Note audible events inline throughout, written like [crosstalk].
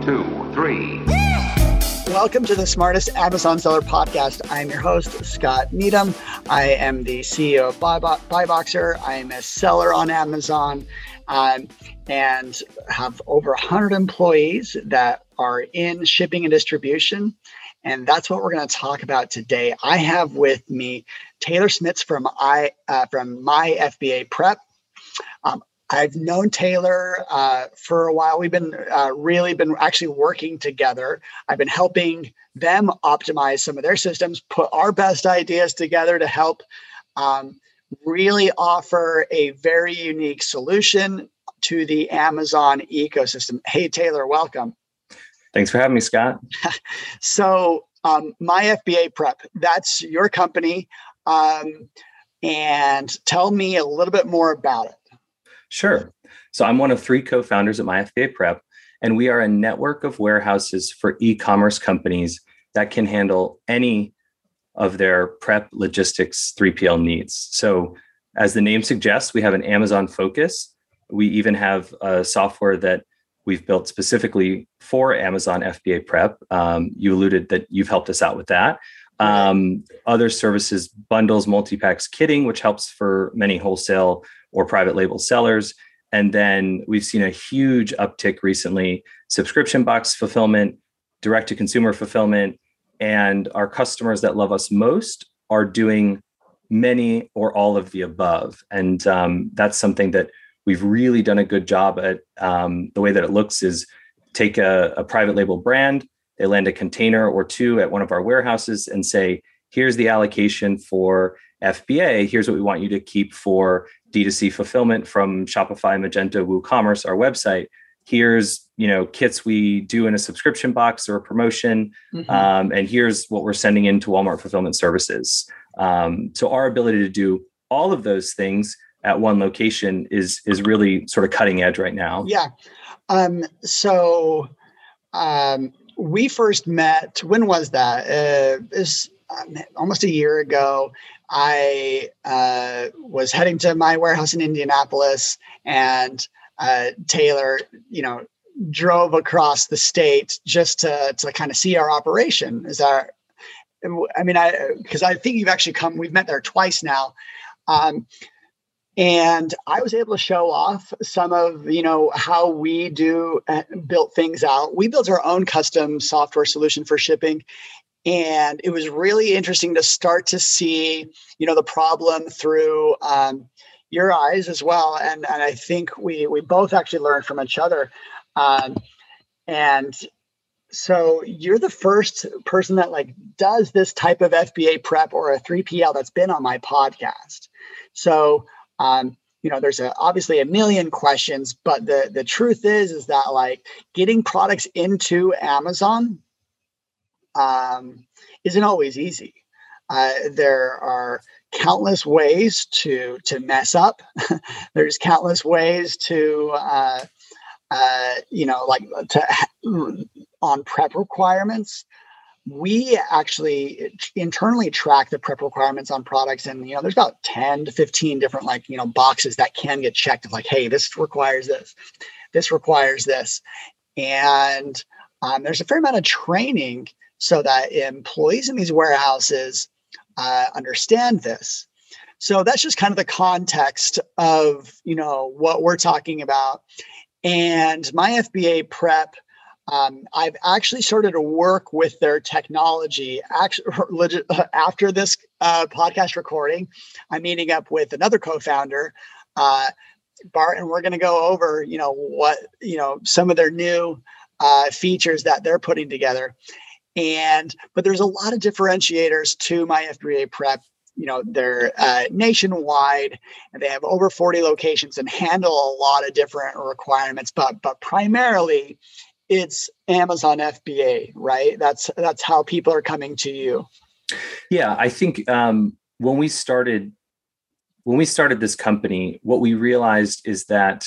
One, two, three. Welcome to the Smartest Amazon Seller Podcast. I'm your host, Scott Needham. I am the CEO of Buyboxer. I am a seller on Amazon um, and have over 100 employees that are in shipping and distribution. And that's what we're going to talk about today. I have with me Taylor Smits from I uh, from My FBA Prep. Um, I've known Taylor uh, for a while. We've been uh, really been actually working together. I've been helping them optimize some of their systems, put our best ideas together to help um, really offer a very unique solution to the Amazon ecosystem. Hey, Taylor, welcome. Thanks for having me, Scott. [laughs] so, um, my FBA prep, that's your company. Um, and tell me a little bit more about it. Sure. So I'm one of three co-founders at My FBA Prep, and we are a network of warehouses for e-commerce companies that can handle any of their prep logistics 3PL needs. So as the name suggests, we have an Amazon focus. We even have a software that we've built specifically for Amazon FBA Prep. Um, you alluded that you've helped us out with that. Um, other services, bundles, multi-packs, kitting, which helps for many wholesale or private label sellers. And then we've seen a huge uptick recently subscription box fulfillment, direct to consumer fulfillment. And our customers that love us most are doing many or all of the above. And um, that's something that we've really done a good job at. Um, the way that it looks is take a, a private label brand, they land a container or two at one of our warehouses and say, here's the allocation for FBA. Here's what we want you to keep for D2C fulfillment from Shopify, Magento, WooCommerce, our website. Here's you know kits we do in a subscription box or a promotion, mm-hmm. um, and here's what we're sending into Walmart Fulfillment Services. Um, so our ability to do all of those things at one location is is really sort of cutting edge right now. Yeah. Um, so um, we first met. When was that? Uh, is um, almost a year ago. I uh, was heading to my warehouse in Indianapolis, and uh, Taylor, you know, drove across the state just to to kind of see our operation. Is our, I mean, I because I think you've actually come. We've met there twice now. Um, and i was able to show off some of you know how we do uh, built things out we built our own custom software solution for shipping and it was really interesting to start to see you know the problem through um, your eyes as well. And and i think we we both actually learned from each other. Um, and so you're the first person that like does this type of fba prep or a 3pl that's been on my podcast. So um, you know there's a, obviously a million questions but the the truth is is that like getting products into amazon um, isn't always easy. Uh, there are countless ways to to mess up. [laughs] There's countless ways to uh, uh, you know like to on prep requirements. We actually internally track the prep requirements on products, and you know there's about ten to fifteen different like you know boxes that can get checked. Of like, hey, this requires this, this requires this, and um, there's a fair amount of training so that employees in these warehouses uh, understand this. So that's just kind of the context of you know what we're talking about. And my FBA prep, um, I've actually started to work with their technology. Actually, [laughs] [laughs] after this uh, podcast recording, I'm meeting up with another co-founder, uh, Bart, and we're going to go over you know what you know some of their new uh, features that they're putting together and but there's a lot of differentiators to my FBA prep. You know, they're uh, nationwide and they have over 40 locations and handle a lot of different requirements. But but primarily, it's Amazon FBA, right? That's that's how people are coming to you. Yeah, I think um, when we started when we started this company, what we realized is that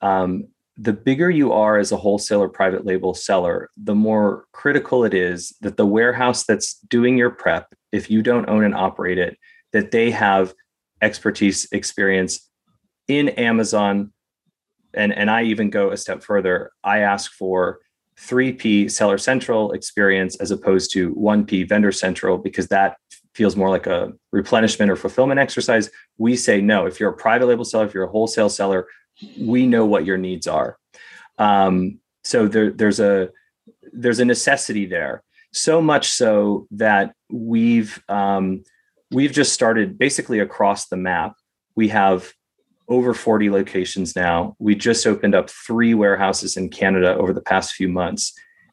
um, the bigger you are as a wholesaler private label seller, the more critical it is that the warehouse that's doing your prep, if you don't own and operate it, that they have expertise, experience in Amazon. And, and I even go a step further. I ask for 3P seller central experience as opposed to 1P vendor central because that feels more like a replenishment or fulfillment exercise. We say no. If you're a private label seller, if you're a wholesale seller, we know what your needs are. Um, so there, there's a there's a necessity there. So much so that we've um, we've just started basically across the map. We have over 40 locations now. We just opened up three warehouses in Canada over the past few months.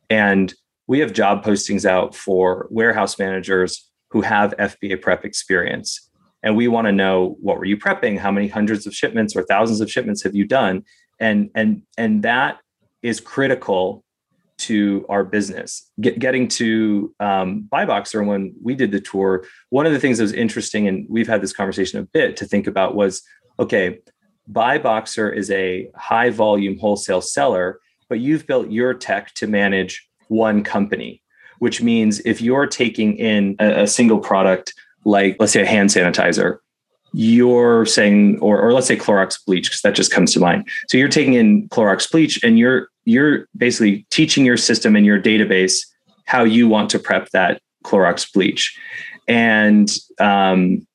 And we have job postings out for warehouse managers who have FBA prep experience. And we want to know what were you prepping? How many hundreds of shipments or thousands of shipments have you done? And and and that is critical to our business. Get, getting to um, BuyBoxer when we did the tour, one of the things that was interesting, and we've had this conversation a bit to think about was, okay, BuyBoxer is a high volume wholesale seller, but you've built your tech to manage one company, which means if you're taking in a, a single product, like let's say a hand sanitizer, you're saying, or, or let's say Clorox bleach, because that just comes to mind. So you're taking in Clorox bleach and you're you're basically teaching your system and your database how you want to prep that Clorox bleach. And um,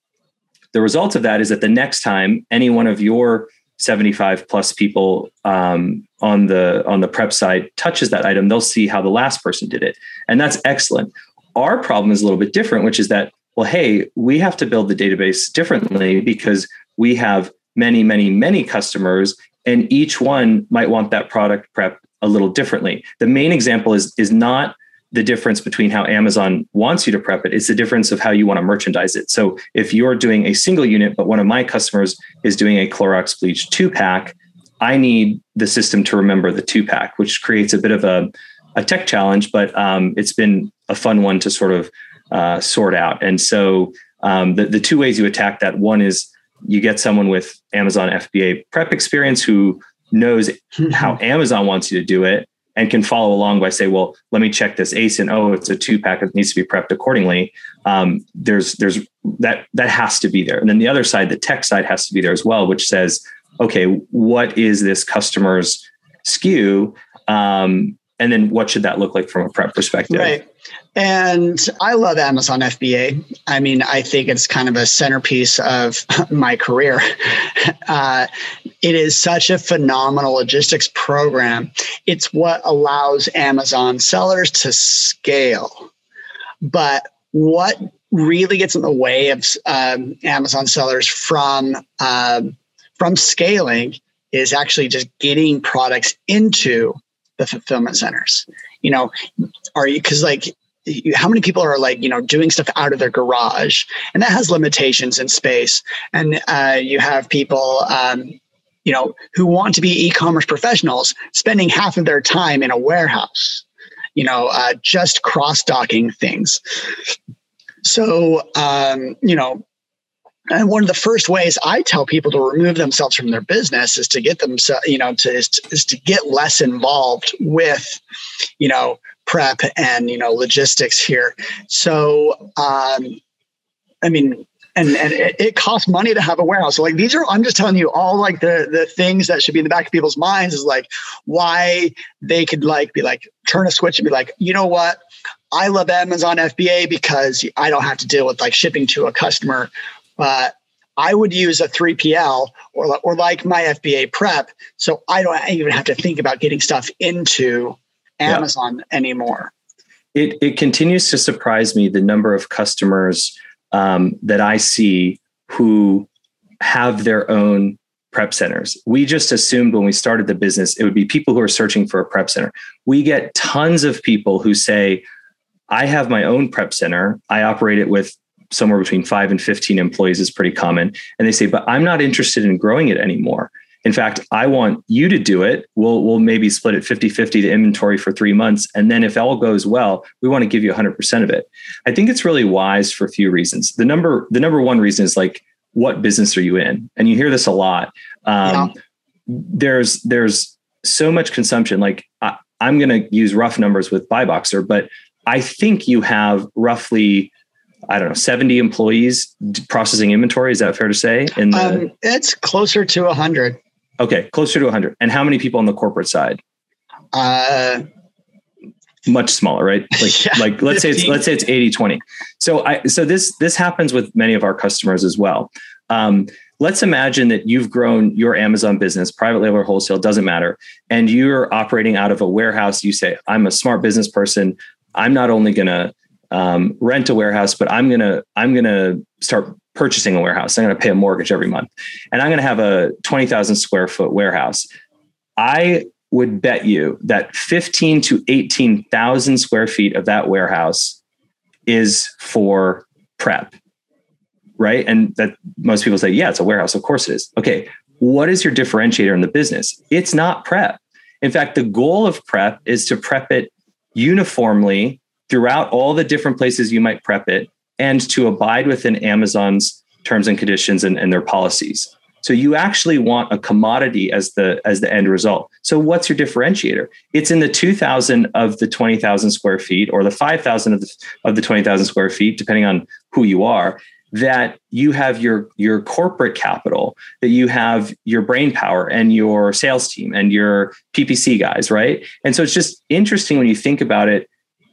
the result of that is that the next time any one of your 75 plus people um, on the on the prep side touches that item, they'll see how the last person did it, and that's excellent. Our problem is a little bit different, which is that well, hey, we have to build the database differently because we have many, many, many customers, and each one might want that product prep a little differently. The main example is is not the difference between how Amazon wants you to prep it. It's the difference of how you want to merchandise it. So if you're doing a single unit, but one of my customers is doing a Clorox bleach two pack, I need the system to remember the two pack, which creates a bit of a, a tech challenge, but um, it's been a fun one to sort of uh, sort out. And so um, the, the two ways you attack that one is you get someone with Amazon FBA prep experience who knows [laughs] how Amazon wants you to do it and can follow along by say, well, let me check this ASIN. Oh, it's a two pack that needs to be prepped accordingly. Um, there's there's that that has to be there. And then the other side, the tech side has to be there as well, which says, okay, what is this customer's SKU, Um, and then what should that look like from a prep perspective? Right. And I love Amazon FBA. I mean, I think it's kind of a centerpiece of [laughs] my career. [laughs] Uh, it is such a phenomenal logistics program. It's what allows Amazon sellers to scale. But what really gets in the way of um, Amazon sellers from um, from scaling is actually just getting products into the fulfillment centers. You know, are you because like how many people are like you know doing stuff out of their garage? And that has limitations in space. And uh, you have people um, you know who want to be e-commerce professionals spending half of their time in a warehouse you know uh, just cross-docking things. So um, you know and one of the first ways I tell people to remove themselves from their business is to get them, you know, to is, to is to get less involved with, you know, prep and you know logistics here. So, um, I mean, and and it, it, costs money to have a warehouse. So like these are, I'm just telling you all like the the things that should be in the back of people's minds is like why they could like be like turn a switch and be like, you know what, I love Amazon FBA because I don't have to deal with like shipping to a customer but I would use a 3PL or, or like my FBA prep. So I don't even have to think about getting stuff into Amazon yeah. anymore. It, it continues to surprise me the number of customers um, that I see who have their own prep centers. We just assumed when we started the business, it would be people who are searching for a prep center. We get tons of people who say, I have my own prep center. I operate it with somewhere between five and 15 employees is pretty common. And they say, but I'm not interested in growing it anymore. In fact, I want you to do it. We'll, we'll maybe split it 50 50 to inventory for three months. And then if all goes well, we want to give you 100% of it. I think it's really wise for a few reasons. The number, the number one reason is like, what business are you in? And you hear this a lot. Um, yeah. There's, there's so much consumption. Like I, I'm going to use rough numbers with BuyBoxer, but I think you have roughly I don't know, 70 employees processing inventory. Is that fair to say? In the, um, it's closer to 100. Okay, closer to 100. And how many people on the corporate side? Uh, much smaller, right? [laughs] Like, yeah, like let's 15. say it's let's say it's 80, 20. So I so this this happens with many of our customers as well. Um, let's imagine that you've grown your Amazon business, private label or wholesale, doesn't matter, and you're operating out of a warehouse. You say, I'm a smart business person. I'm not only gonna um, rent a warehouse, but I'm gonna I'm gonna start purchasing a warehouse. I'm gonna pay a mortgage every month, and I'm gonna have a 20,000 square foot warehouse. I would bet you that 15 to 18,000 square feet of that warehouse is for prep, right? And that most people say, yeah, it's a warehouse. Of course it is. Okay. What is your differentiator in the business? It's not prep. In fact, the goal of prep is to prep it uniformly throughout all the different places you might prep it and to abide within Amazon's terms and conditions and, and their policies. So you actually want a commodity as the as the end result. So what's your differentiator? It's in the 2000 of the 20,000 square feet or the 5,000 of the of the 20,000 square feet depending on who you are that you have your your corporate capital that you have your brain power and your sales team and your ppc guys right and so it's just interesting when you think about it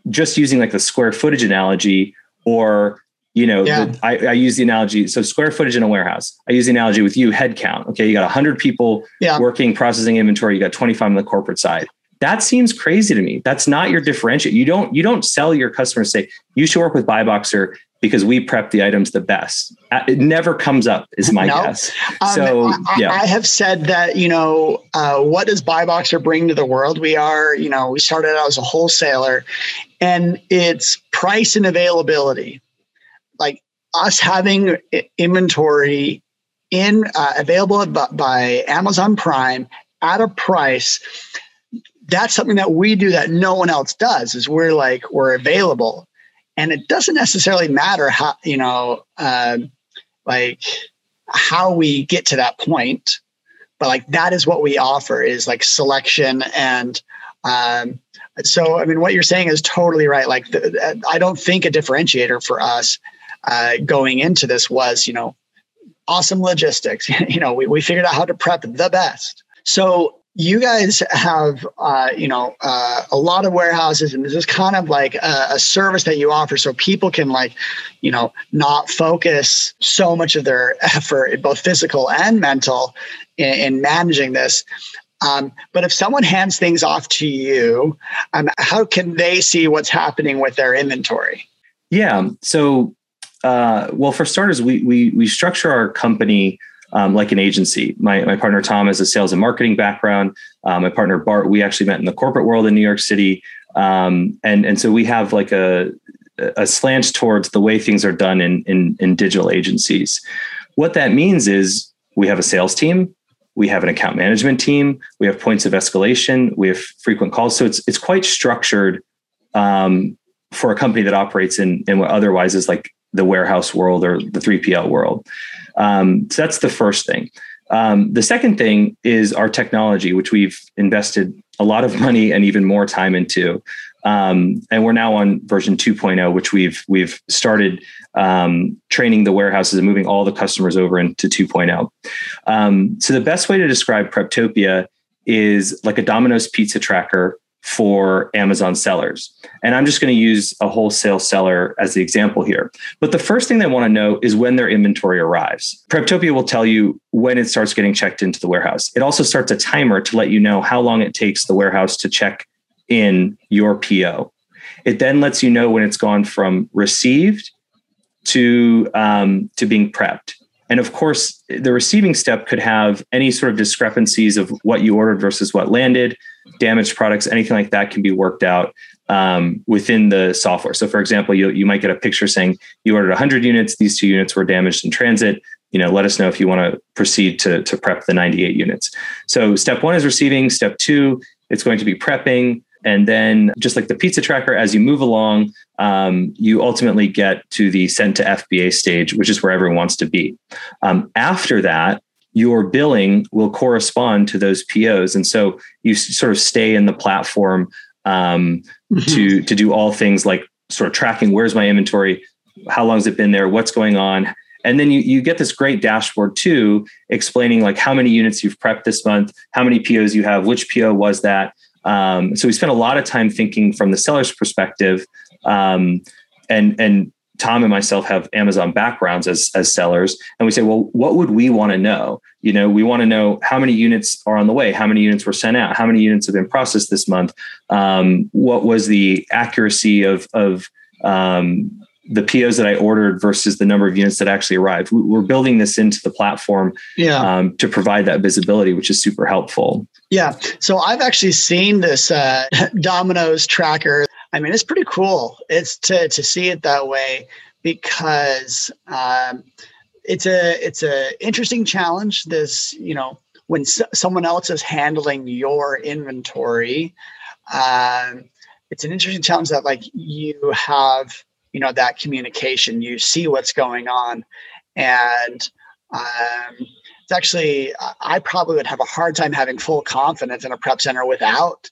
just using like the square footage analogy or you know yeah. the, I, I, use the analogy so square footage in a warehouse. I use the analogy with you head count okay? You got 100 people yeah. working processing inventory you got 25 on the corporate side. That seems crazy to me. That's not your differentiate. You don't you don't sell your customers say you should work with buyboxer because we prep the items the best. Uh, it never comes up is my no. guess. Um, so I, yeah. I have said that you know uh, what does BuyBoxer bring to the world? We are you know we started out as a wholesaler and it's price and availability. Like us having inventory in uh, available by Amazon Prime at a price that's something that we do that no one else does is we're like we're available and it doesn't necessarily matter how you know uh, like how we get to that point but like that is what we offer is like selection and um, so i mean what you're saying is totally right like the, i don't think a differentiator for us uh, going into this was, you know, awesome logistics. [laughs] you know, we, we figured out how to prep the best. So you guys have, uh, you know, uh, a lot of warehouses, and this is kind of like a, a, service that you offer, so people can like, you know, not focus so much of their [laughs] effort, both physical and mental, in, in managing this. Um, but if someone hands things off to you, um, how can they see what's happening with their inventory? Yeah. So uh, well, for starters, we we we structure our company um, like an agency. My my partner Tom has a sales and marketing background. Uh, my partner Bart, we actually met in the corporate world in New York City, um, and and so we have like a a slant towards the way things are done in in, in digital agencies. What that means is we have a sales team, we have an account management team, we have points of escalation, we have frequent calls. So it's it's quite structured um, for a company that operates in in what otherwise is like the warehouse world or the 3PL world. Um, so that's the first thing. Um, the second thing is our technology, which we've invested a lot of money and even more time into. Um, and we're now on version 2.0, which we've we've started um, training the warehouses and moving all the customers over into 2.0. Um, so the best way to describe Preptopia is like a Domino's pizza tracker for Amazon sellers. And I'm just going to use a wholesale seller as the example here. But the first thing they want to know is when their inventory arrives. Preptopia will tell you when it starts getting checked into the warehouse. It also starts a timer to let you know how long it takes the warehouse to check in your PO. It then lets you know when it's gone from received to um, to being prepped. And of course, the receiving step could have any sort of discrepancies of what you ordered versus what landed, damaged products, anything like that can be worked out um, within the software. So, for example, you, you might get a picture saying you ordered 100 units, these two units were damaged in transit. You know, let us know if you want to proceed to, to prep the 98 units. So, step one is receiving. Step two, it's going to be prepping. And then, just like the pizza tracker, as you move along, um, you ultimately get to the sent to FBA stage, which is where everyone wants to be. Um, after that, your billing will correspond to those POs, and so you sort of stay in the platform um, mm-hmm. to to do all things like sort of tracking where's my inventory, how long has it been there, what's going on, and then you, you get this great dashboard too, explaining like how many units you've prepped this month, how many POs you have, which PO was that, Um, so we spent a lot of time thinking from the seller's perspective, um, and and Tom and myself have Amazon backgrounds as as sellers, and we say, well, what would we want to know? You know, we want to know how many units are on the way, how many units were sent out, how many units have been processed this month, um, what was the accuracy of of um, the POs that I ordered versus the number of units that actually arrived. We're building this into the platform yeah. um, to provide that visibility, which is super helpful. Yeah. So I've actually seen this uh, [laughs] Domino's tracker I mean, it's pretty cool. It's to to see it that way because um, it's a it's a interesting challenge. This you know when someone else is handling your inventory, um, it's an interesting challenge that like you have you know that communication. You see what's going on, and um, it's actually I probably would have a hard time having full confidence in a prep center without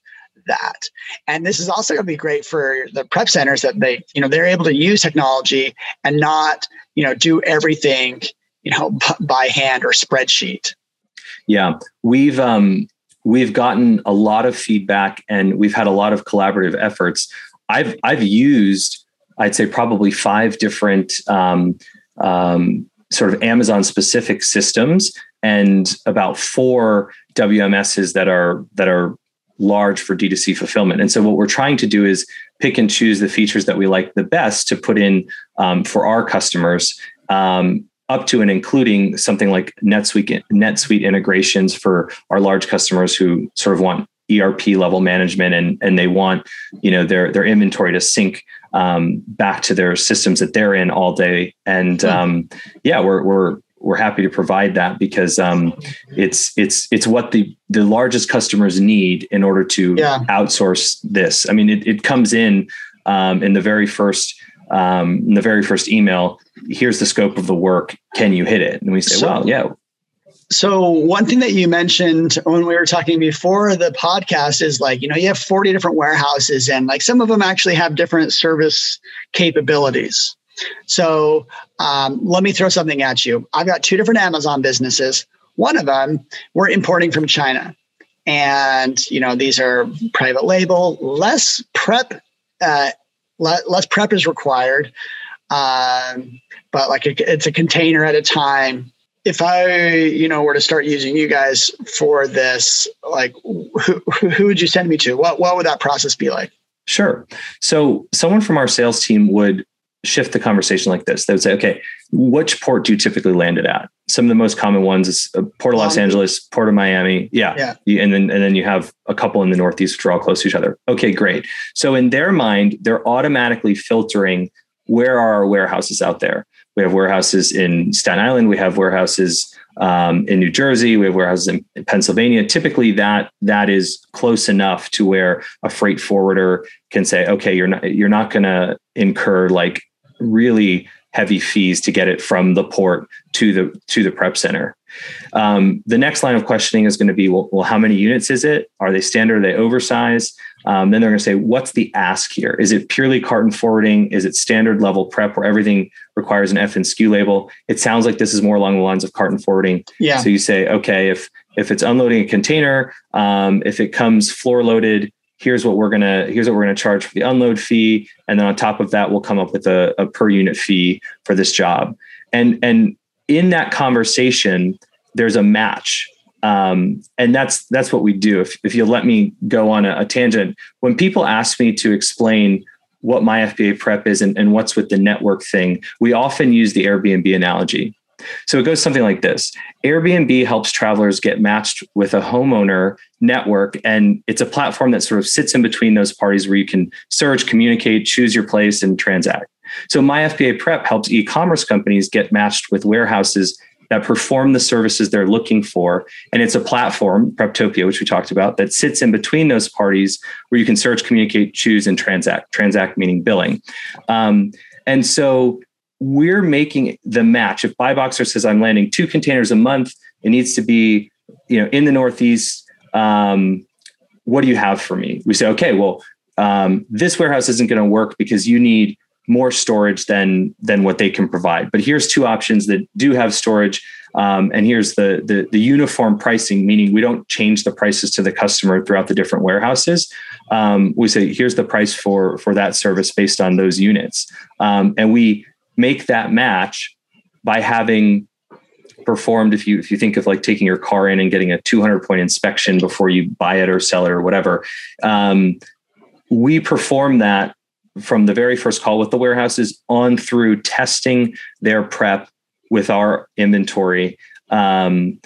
that. And this is also going to be great for the prep centers that they, you know, they're able to use technology and not, you know, do everything, you know, by hand or spreadsheet. Yeah, we've um, we've gotten a lot of feedback and we've had a lot of collaborative efforts. I've I've used, I'd say, probably five different um, um, sort of Amazon specific systems and about four WMSs that are that are large for D2C fulfillment. And so what we're trying to do is pick and choose the features that we like the best to put in um, for our customers. Um, up to and including something like NetSuite NetSuite integrations for our large customers who sort of want ERP level management and and they want you know their their inventory to sync um, back to their systems that they're in all day. And hmm. um, yeah, we're we're we're happy to provide that because um, it's it's it's what the the largest customers need in order to yeah. outsource this. I mean, it, it comes in um, in the very first um, in the very first email. Here's the scope of the work. Can you hit it? And we say, so, well, yeah. So one thing that you mentioned when we were talking before the podcast is like, you know, you have 40 different warehouses and like some of them actually have different service capabilities. So um, let me throw something at you. I've got two different Amazon businesses. One of them we're importing from China, and you know these are private label, less prep, uh, less prep is required, um, but like a, it's a container at a time. If I, you know, were to start using you guys for this, like, who, who would you send me to? What what would that process be like? Sure. So someone from our sales team would shift the conversation like this. They would say, okay, which port do you typically land it at? Some of the most common ones is uh, Port of Los Angeles, Port of Miami. Yeah. yeah. And then and then you have a couple in the Northeast which are all close to each other. Okay, great. So in their mind, they're automatically filtering where are our warehouses out there. We have warehouses in Staten Island. We have warehouses um, in New Jersey. We have warehouses in, in, Pennsylvania. Typically, that that is close enough to where a freight forwarder can say, "Okay, you're not you're not going to incur like really heavy fees to get it from the port to the to the prep center. Um, the next line of questioning is going to be, well, well, how many units is it? Are they standard? Are they oversized? Um, then they're going to say, what's the ask here? Is it purely carton forwarding? Is it standard level prep where everything requires an FNSKU label? It sounds like this is more along the lines of carton forwarding. Yeah. So you say, okay, if if it's unloading a container, um, if it comes floor loaded, here's what we're gonna here's what we're gonna charge for the unload fee. And then on top of that we'll come up with a, a per unit fee for this job. And and in that conversation there's a match. Um, and that's that's what we do. If, if you let me go on a, a, tangent when people ask me to explain what my fba prep is and, and what's with the network thing we often use the airbnb analogy so it goes something like this Airbnb helps travelers get matched with a homeowner network, and it's a platform that sort of sits in between those parties where you can search, communicate, choose your place, and transact. So My FBA Prep helps e commerce companies get matched with warehouses that perform the services they're looking for. And it's a platform, Preptopia, which we talked about, that sits in between those parties where you can search, communicate, choose, and transact. Transact meaning billing. Um, and so we're making the match. If Buyboxer says I'm landing two containers a month, it needs to be, you know, in the Northeast. Um, what do you have for me? We say, okay, well, um, this warehouse isn't going to work because you need more storage than than what they can provide. But here's two options that do have storage, um, and here's the, the the uniform pricing, meaning we don't change the prices to the customer throughout the different warehouses. Um, we say here's the price for for that service based on those units, um, and we make that match by having performed if you if you think of like taking your car in and getting a 200 point inspection before you buy it or sell it or whatever um, we perform that from the very first call with the warehouses on through testing their prep with our inventory um,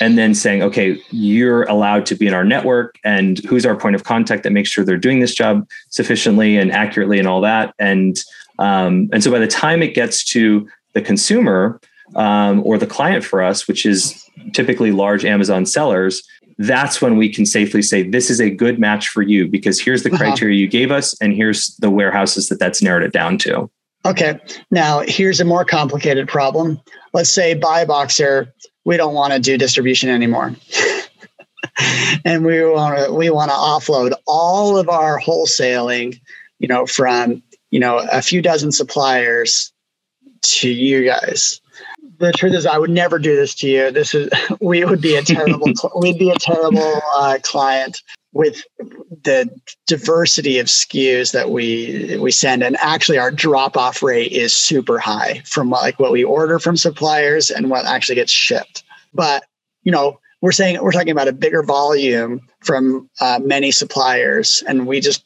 and then saying okay you're allowed to be in our network and who's our point of contact that makes sure they're doing this job sufficiently and accurately and all that? And um, and so by the time it gets to the consumer um, or the client for us which is typically large amazon sellers that's when we can safely say this is a good match for you because here's the uh-huh. criteria you gave us and here's the warehouses that that's narrowed it down to. Okay. Now here's a more complicated problem. Let's say BuyBoxer we don't want to do distribution anymore. [laughs] And we want to we want to offload all of our wholesaling you know from you know a few dozen suppliers to you guys the truth is, I would never do this to you. This is [laughs] we would be a terrible we'd be a terrible uh, client with the diversity of SKUs that we we send, and actually our drop off rate is super high from like what we order from suppliers and what actually gets shipped. But you know, we're saying we're talking about a bigger volume from uh, many suppliers, and we just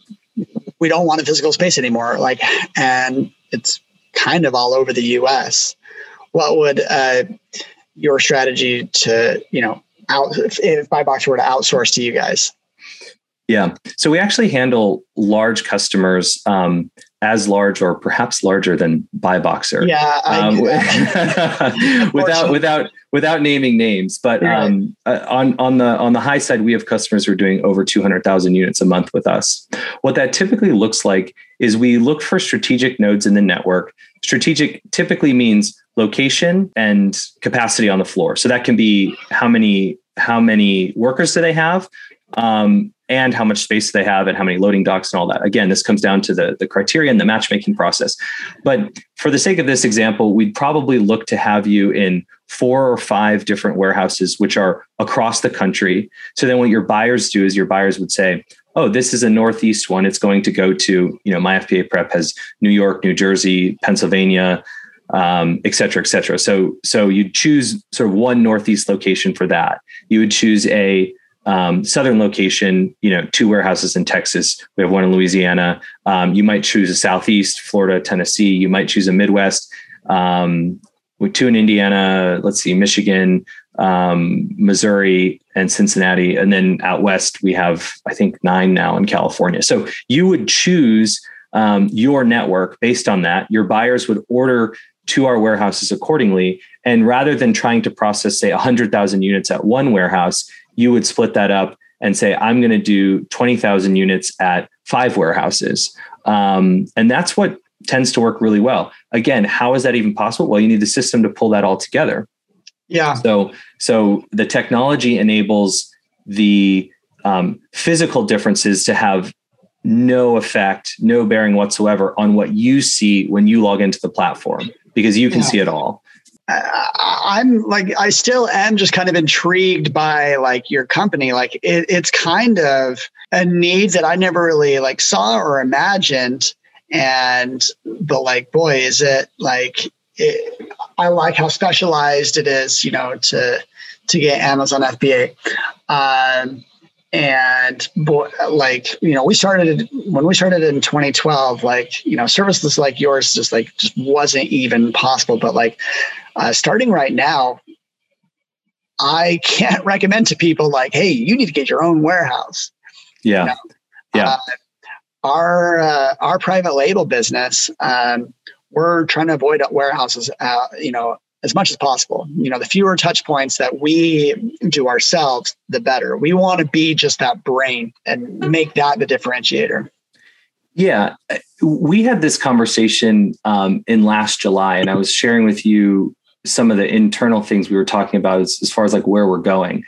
we don't want a physical space anymore. Like, and it's kind of all over the U.S what would uh, your strategy to you know out if, if box were to outsource to you guys? Yeah, so we actually handle large customers um, as large or perhaps larger than BuyBoxer. Yeah, um, [laughs] without without without naming names, but um, uh, on on the on the high side, we have customers who are doing over two hundred thousand units a month with us. What that typically looks like is we look for strategic nodes in the network. Strategic typically means location and capacity on the floor. So that can be how many how many workers do they have, um, and how much space they have, and how many loading docks and all that. Again, this comes down to the the criteria and the matchmaking process. But for the sake of this example, we'd probably look to have you in four or five different warehouses, which are across the country. So then, what your buyers do is your buyers would say, oh, this is a Northeast one. It's going to go to, you know, my FBA prep has New York, New Jersey, Pennsylvania, um, et cetera, et cetera. So, so you choose sort of one Northeast location for that. You would choose a um, southern location, you know, two warehouses in Texas. We have one in Louisiana. Um, you might choose a Southeast, Florida, Tennessee. You might choose a Midwest. Um, with two in Indiana, let's see, Michigan, um, Missouri, and Cincinnati. And then out west, we have, I think, nine now in California. So you would choose um, your network based on that. Your buyers would order to our warehouses accordingly. And rather than trying to process, say, 100,000 units at one warehouse, you would split that up and say, I'm going to do 20,000 units at five warehouses. Um, and that's what tends to work really well. Again, how is that even possible? Well, you need the system to pull that all together. Yeah. So, so the technology enables the um, physical differences to have no effect, no bearing whatsoever on what you see when you log into the platform because you can yeah. see it all. I'm like, I still am just kind of intrigued by like your company. Like, it, it's kind of a need that I never really like saw or imagined. And, but like, boy, is it like, it, I like how specialized it is, you know, to, to get Amazon FBA. Um, and boy, like you know we started when we started in 2012 like you know services like yours just like just wasn't even possible but like uh, starting right now i can't [laughs] recommend to people like hey you need to get your own warehouse yeah you know? yeah uh, our uh, our private label business um, we're trying to avoid warehouses uh, you know as much as possible. You know, the fewer touch points that we do ourselves, the better. We want to be just that brain and make that the differentiator. Yeah, we had this conversation um, in last July, and I was sharing with you some of the internal things we were talking about as, as far as like where we're going.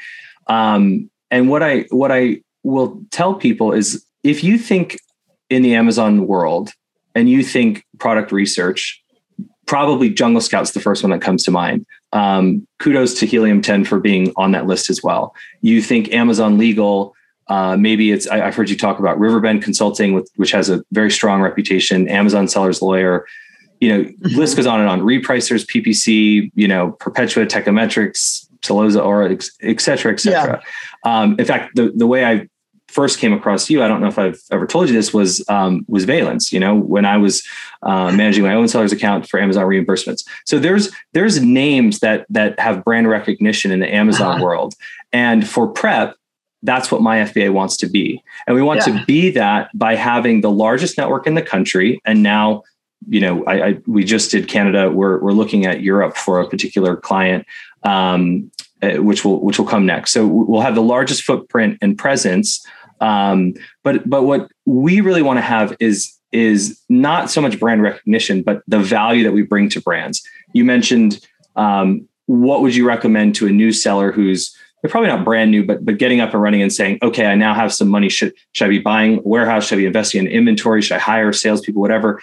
Um, and what I what I will tell people is if you think in the Amazon world and you think product research, probably Jungle Scout's the first one that comes to mind. Um, kudos to Helium 10 for being on that list as well. You think Amazon Legal, uh, maybe it's, I, have heard you talk about Riverbend Consulting, with, which has a very strong reputation, Amazon Seller's Lawyer. You know, list goes on and on. Repricers, PPC, you know, Perpetua, Teikametrics, Sellozo, Aura, et cetera, et cetera. Yeah. Um, in fact, the, the way I first came across you, I don't know if I've ever told you this, was um, was Valence. You know, when I was uh, managing my own seller's account for Amazon reimbursements. So there's there's names that that have brand recognition in the Amazon uh-huh. world, and for prep, that's what my FBA wants to be, and we want yeah. to be that by having the largest network in the country, and now. You know, I, I we just did Canada. We're we're looking at Europe for a particular client, um, uh, which will which will come next. So we'll have the largest footprint and presence um, but but what we really want to have is is not so much brand recognition, but the value that we bring to brands. You mentioned um, what would you recommend to a new seller who's they're probably not brand new, but but getting up and running and saying, okay, I now have some money. Should should I be buying warehouse? Should I be investing in inventory? Should I hire salespeople? Whatever.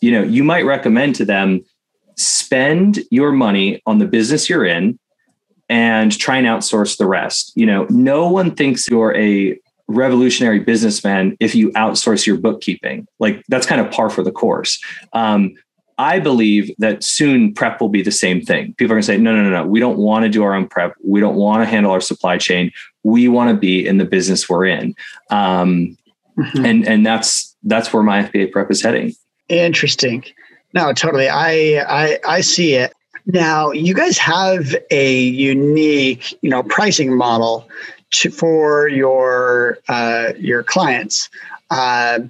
You know, you might recommend to them spend your money on the business you're in and try and outsource the rest. You know, no one thinks you're a revolutionary businessman if you outsource your bookkeeping. Like that's kind of par for the course. Um, I believe that soon prep will be the same thing. People are going to say, no, no, no, no. We don't want to do our own prep. We don't want to handle our supply chain. We want to be in the business we're in. Um, mm-hmm. And and that's that's where my FBA prep is heading. Interesting. No, totally. I I I see it. Now, you guys have a unique, you know, pricing model to, for your uh, your clients. Uh,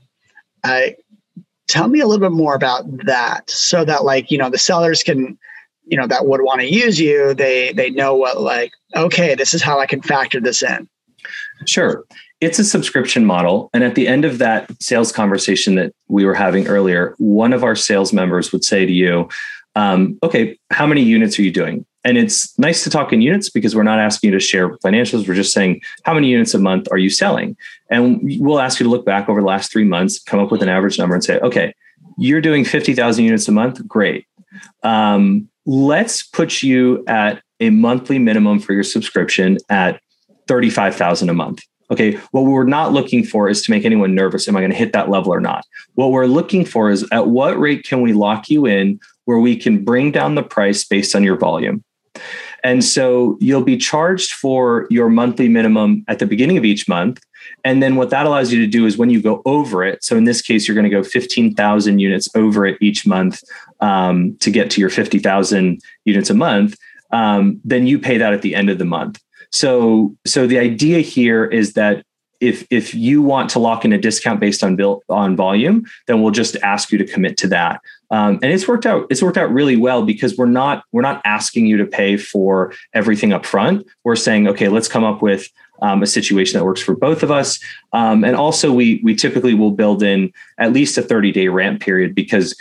tell me a little bit more about that, so that like you know the sellers can, you know, that would want to use you. They they know what like okay, this is how I can factor this in. Sure. It's a subscription model. And at the end of that sales conversation that we were having earlier, one of our sales members would say to you, um, okay, how many units are you doing? And it's nice to talk in units because we're not asking you to share financials. We're just saying, how many units a month are you selling? And we'll ask you to look back over the last three months, come up with an average number and say, okay, you're doing 50,000 units a month. Great. Um, let's put you at a monthly minimum for your subscription at 35,000 a month. Okay, what we're not looking for is to make anyone nervous. Am I going to hit that level or not? What we're looking for is at what rate can we lock you in where we can bring down the price based on your volume? And so you'll be charged for your monthly minimum at the beginning of each month. And then what that allows you to do is when you go over it, so in this case, you're going to go 15,000 units over it each month um, to get to your 50,000 units a month, um, then you pay that at the end of the month. So, so the idea here is that if if you want to lock in a discount based on bill on volume, then we'll just ask you to commit to that. Um, and it's worked out. It's worked out really well because we're not we're not asking you to pay for everything up front. We're saying, okay, let's come up with um, a situation that works for both of us. Um, and also, we we typically will build in at least a 30 day ramp period because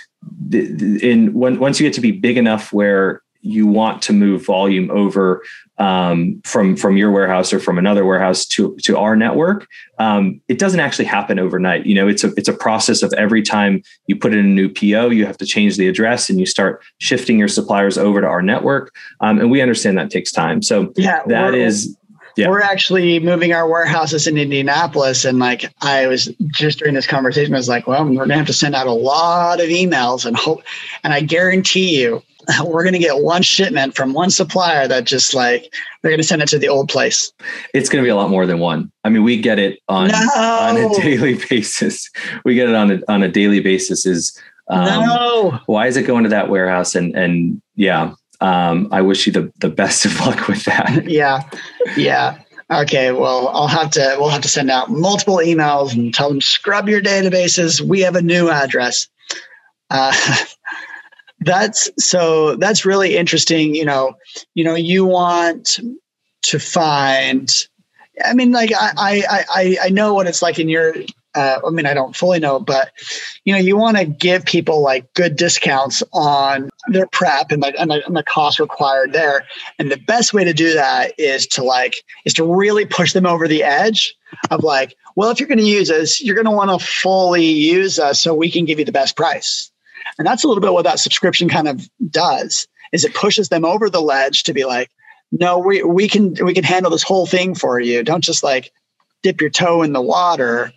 in when, once you get to be big enough where you want to move volume over um, from from your warehouse or from another warehouse to to our network, um, it doesn't actually happen overnight. You know, it's a it's a process of every time you put in a new PO, you have to change the address and you start shifting your suppliers over to our network. Um, and we understand that takes time. So yeah, that is. Yeah. We're actually moving our warehouses in Indianapolis. And like I was just during this conversation, I was like, well, we're gonna have to send out a lot of emails and hope and I guarantee you [laughs] we're going to get one shipment from one supplier that just like they're going to send it to the old place. It's going to be a lot more than one. I mean, we get it on no. on a [laughs] daily basis. We get it on a on a daily basis. Is um, no. Why is it going to that warehouse? And and yeah, um, I wish you the the best of luck with that. [laughs] yeah, yeah. Okay, well, I'll have to we'll have to send out multiple emails and tell them scrub your databases. We have a new address. Uh, that's so that's really interesting you know you know you want to find i mean like i i i, know what it's like in your uh, I mean, I don't fully know, but you know, you want to give people like good discounts on their prep and the, and and the cost required there. And the best way to do that is to like is to really push them over the edge of like, well, if you're going to use us, you're going to want to fully use us so we can give you the best price. And that's a little bit what that subscription kind of does is it pushes them over the ledge to be like, no, we, we can we can handle this whole thing for you. Don't just like dip your toe in the water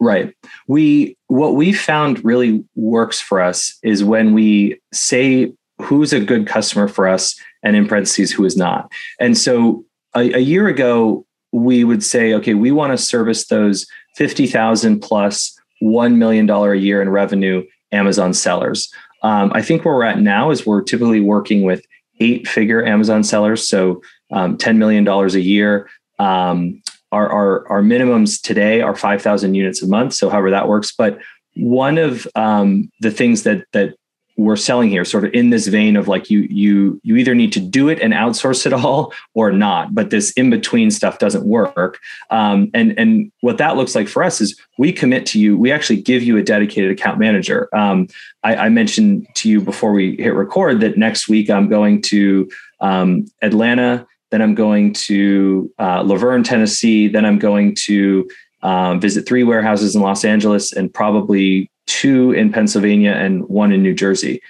Right. We what we found really works for us is when we say who's a good customer for us and in parentheses who is not. And so a, a year ago we would say okay, we want to service those 50,000 plus 1 million dollar a year in revenue Amazon sellers. Um, I think where we're at now is we're typically working with eight figure Amazon sellers, so um, $10 million a year. Um, our, our, our minimums today are 5,000 units a month. So however that works. But one of um, the things that, that we're selling here sort of in this vein of like you you you either need to do it and outsource it all [laughs] or not but this in between stuff doesn't work um, and and what that looks like for us is we commit to you we actually give you a dedicated account manager um, I, I, mentioned to you before we hit record that next week i'm going to um, atlanta then I'm going to uh, La Vergne, Tennessee. Then I'm going to um, visit three warehouses in Los Angeles and probably two in Pennsylvania and one in New Jersey.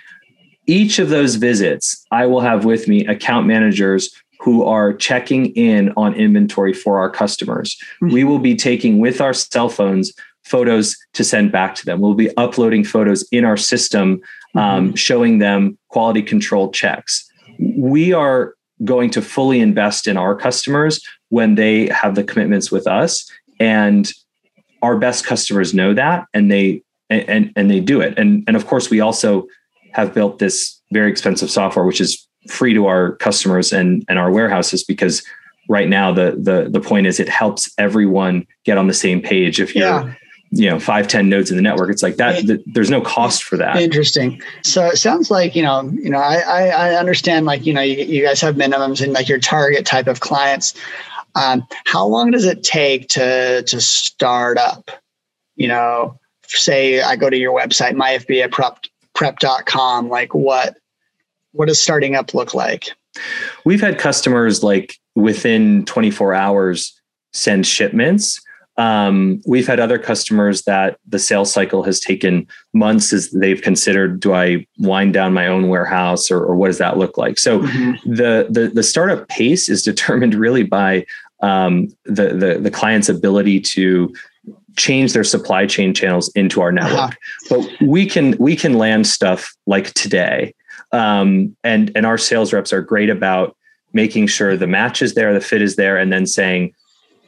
Each of those visits, I will have with me account managers who are checking in on inventory for our customers. Mm-hmm. We will be taking with our cell phones photos to send back to them. We'll be uploading photos in our system, um, mm-hmm. showing them quality control checks. We are going to fully invest in our customers when they have the commitments with us and our best customers know that and they and and they do it. And and of course we also have built this very expensive software which is free to our customers and and our warehouses because right now the the the point is it helps everyone get on the same page. If you're yeah. you know five ten nodes in the network it's like that the, there's no cost for that. Interesting. So it sounds like you know you know i i, I understand like you know you, you, guys have minimums and like your target type of clients. Um, how long does it take to to start up? You know say i go to your website myfba prep prep.com like what what does starting up look like we've had customers like within 24 hours send shipments um, we've had other customers that the sales cycle has taken months as they've considered do I wind down my own warehouse or, or what does that look like? So mm-hmm. the, the the startup pace is determined really by um, the, the the client's ability to change their supply chain channels into our network. Uh-huh. But we can we can land stuff like today, um, and and our sales reps are great about making sure the match is there, the fit is there, and then saying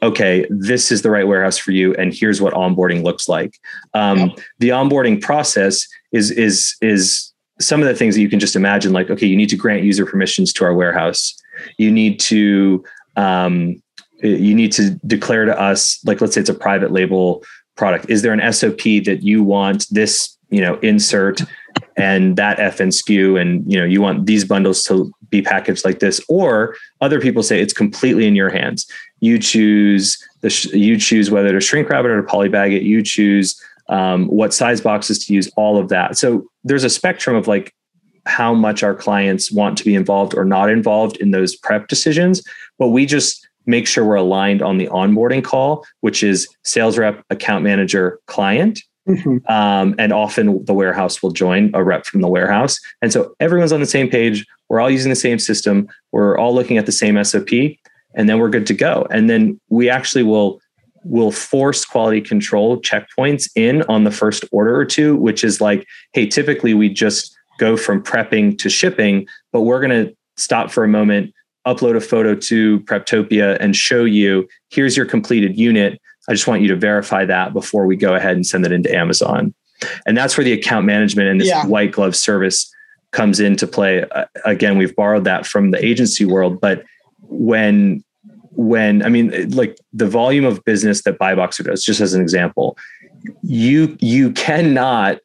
okay, this is the right warehouse for you, and here's what onboarding looks like. Um, the onboarding process is is is some of the things that you can just imagine. Like, okay, you need to grant user permissions to our warehouse. You need to um, you need to declare to us, like, let's say it's a private label product. Is there an SOP that you want this, you know, insert and that FNSKU and you know, you want these bundles to be packaged like this, or other people say it's completely in your hands. You choose the sh- you choose whether to shrink wrap it or to polybag it. You choose um, what size boxes to use. All of that. So there's a spectrum of like how much our clients want to be involved or not involved in those prep decisions, but we just make sure we're aligned on the onboarding call, which is sales rep, account manager, client Mm-hmm. Um, and often the warehouse will join a rep from the warehouse. And so everyone's on the same page. We're all using the same system. We're all looking at the same SOP, and then we're good to go. And then we actually will will force quality control checkpoints in on the first order or two, which is like, hey, typically we just go from prepping to shipping, but we're going to stop for a moment, upload a photo to Preptopia and show you here's your completed unit I just want you to verify that before we go ahead and send it into Amazon. And that's where the account management and this yeah. white glove service comes into play. Uh, again, we've borrowed that from the agency world, but when when I mean like the volume of business that BuyBoxer does, just as an example, you you cannot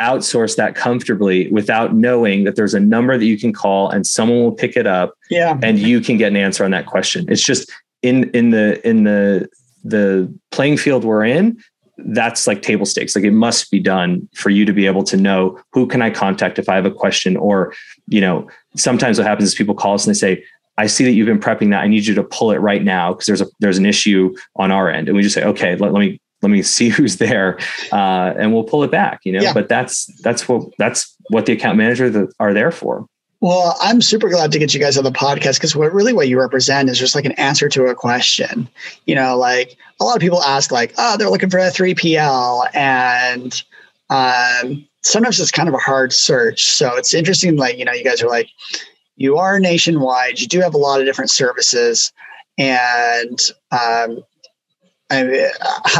outsource that comfortably without knowing that there's a number that you can call and someone will pick it up yeah. and you can get an answer on that question. It's just in in the in the the playing field we're in, that's like table stakes. Like it must be done for you to be able to know who can I contact if I have a question or, you know, sometimes what happens is people call us and they say, I see that you've been prepping that. I need you to pull it right now because there's a there's an issue on our end, and we just say, okay, let, let me let me [laughs] see who's there, uh, and we'll pull it back. You know, yeah. but that's that's what that's what the account manager are there for. Well, I'm super glad to get you guys on the podcast because what really what you represent is just like an answer to a question. You know, like a lot of people ask, like, oh, they're looking for a 3PL, and um, sometimes it's kind of a hard search. So it's interesting, like, you know, you guys are like, you are nationwide, you do have a lot of different services, and um, I,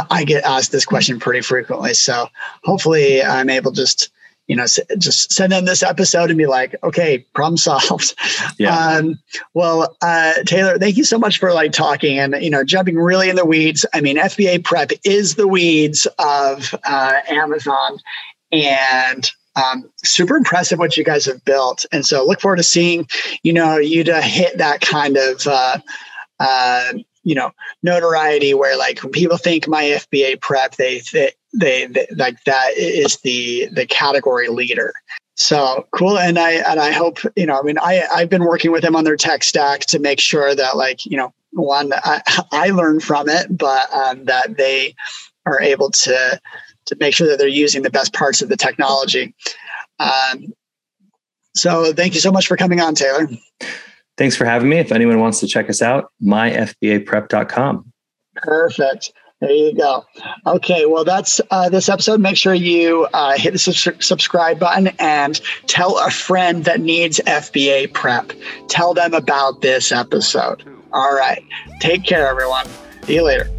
I get asked this question pretty frequently. So hopefully I'm able just you know, just send in this episode and be like, okay, problem solved. Yeah. Um, well, uh, Taylor, thank you so much for like talking and, you know, jumping really in the weeds. I mean, FBA prep is the weeds of uh, Amazon and um, super impressive what you guys have built. And so look forward to seeing, you know, you to hit that kind of, uh, uh, you know, notoriety where like when people think my FBA prep, they, they they, they like that is the the category leader. So cool, and I and I hope you know. I mean, I I've been working with them on their tech stack to make sure that like you know one I, I learn from it, but um, that they are able to to make sure that they're using the best parts of the technology. Um, so thank you so much for coming on, Taylor. Thanks for having me. If anyone wants to check us out, myfbaprep.com. Perfect. There you go. Okay, well, that's uh, this episode. Make sure you uh, hit the subscribe button and tell a friend that needs FBA prep. Tell them about this episode. All right. Take care, everyone. See you later.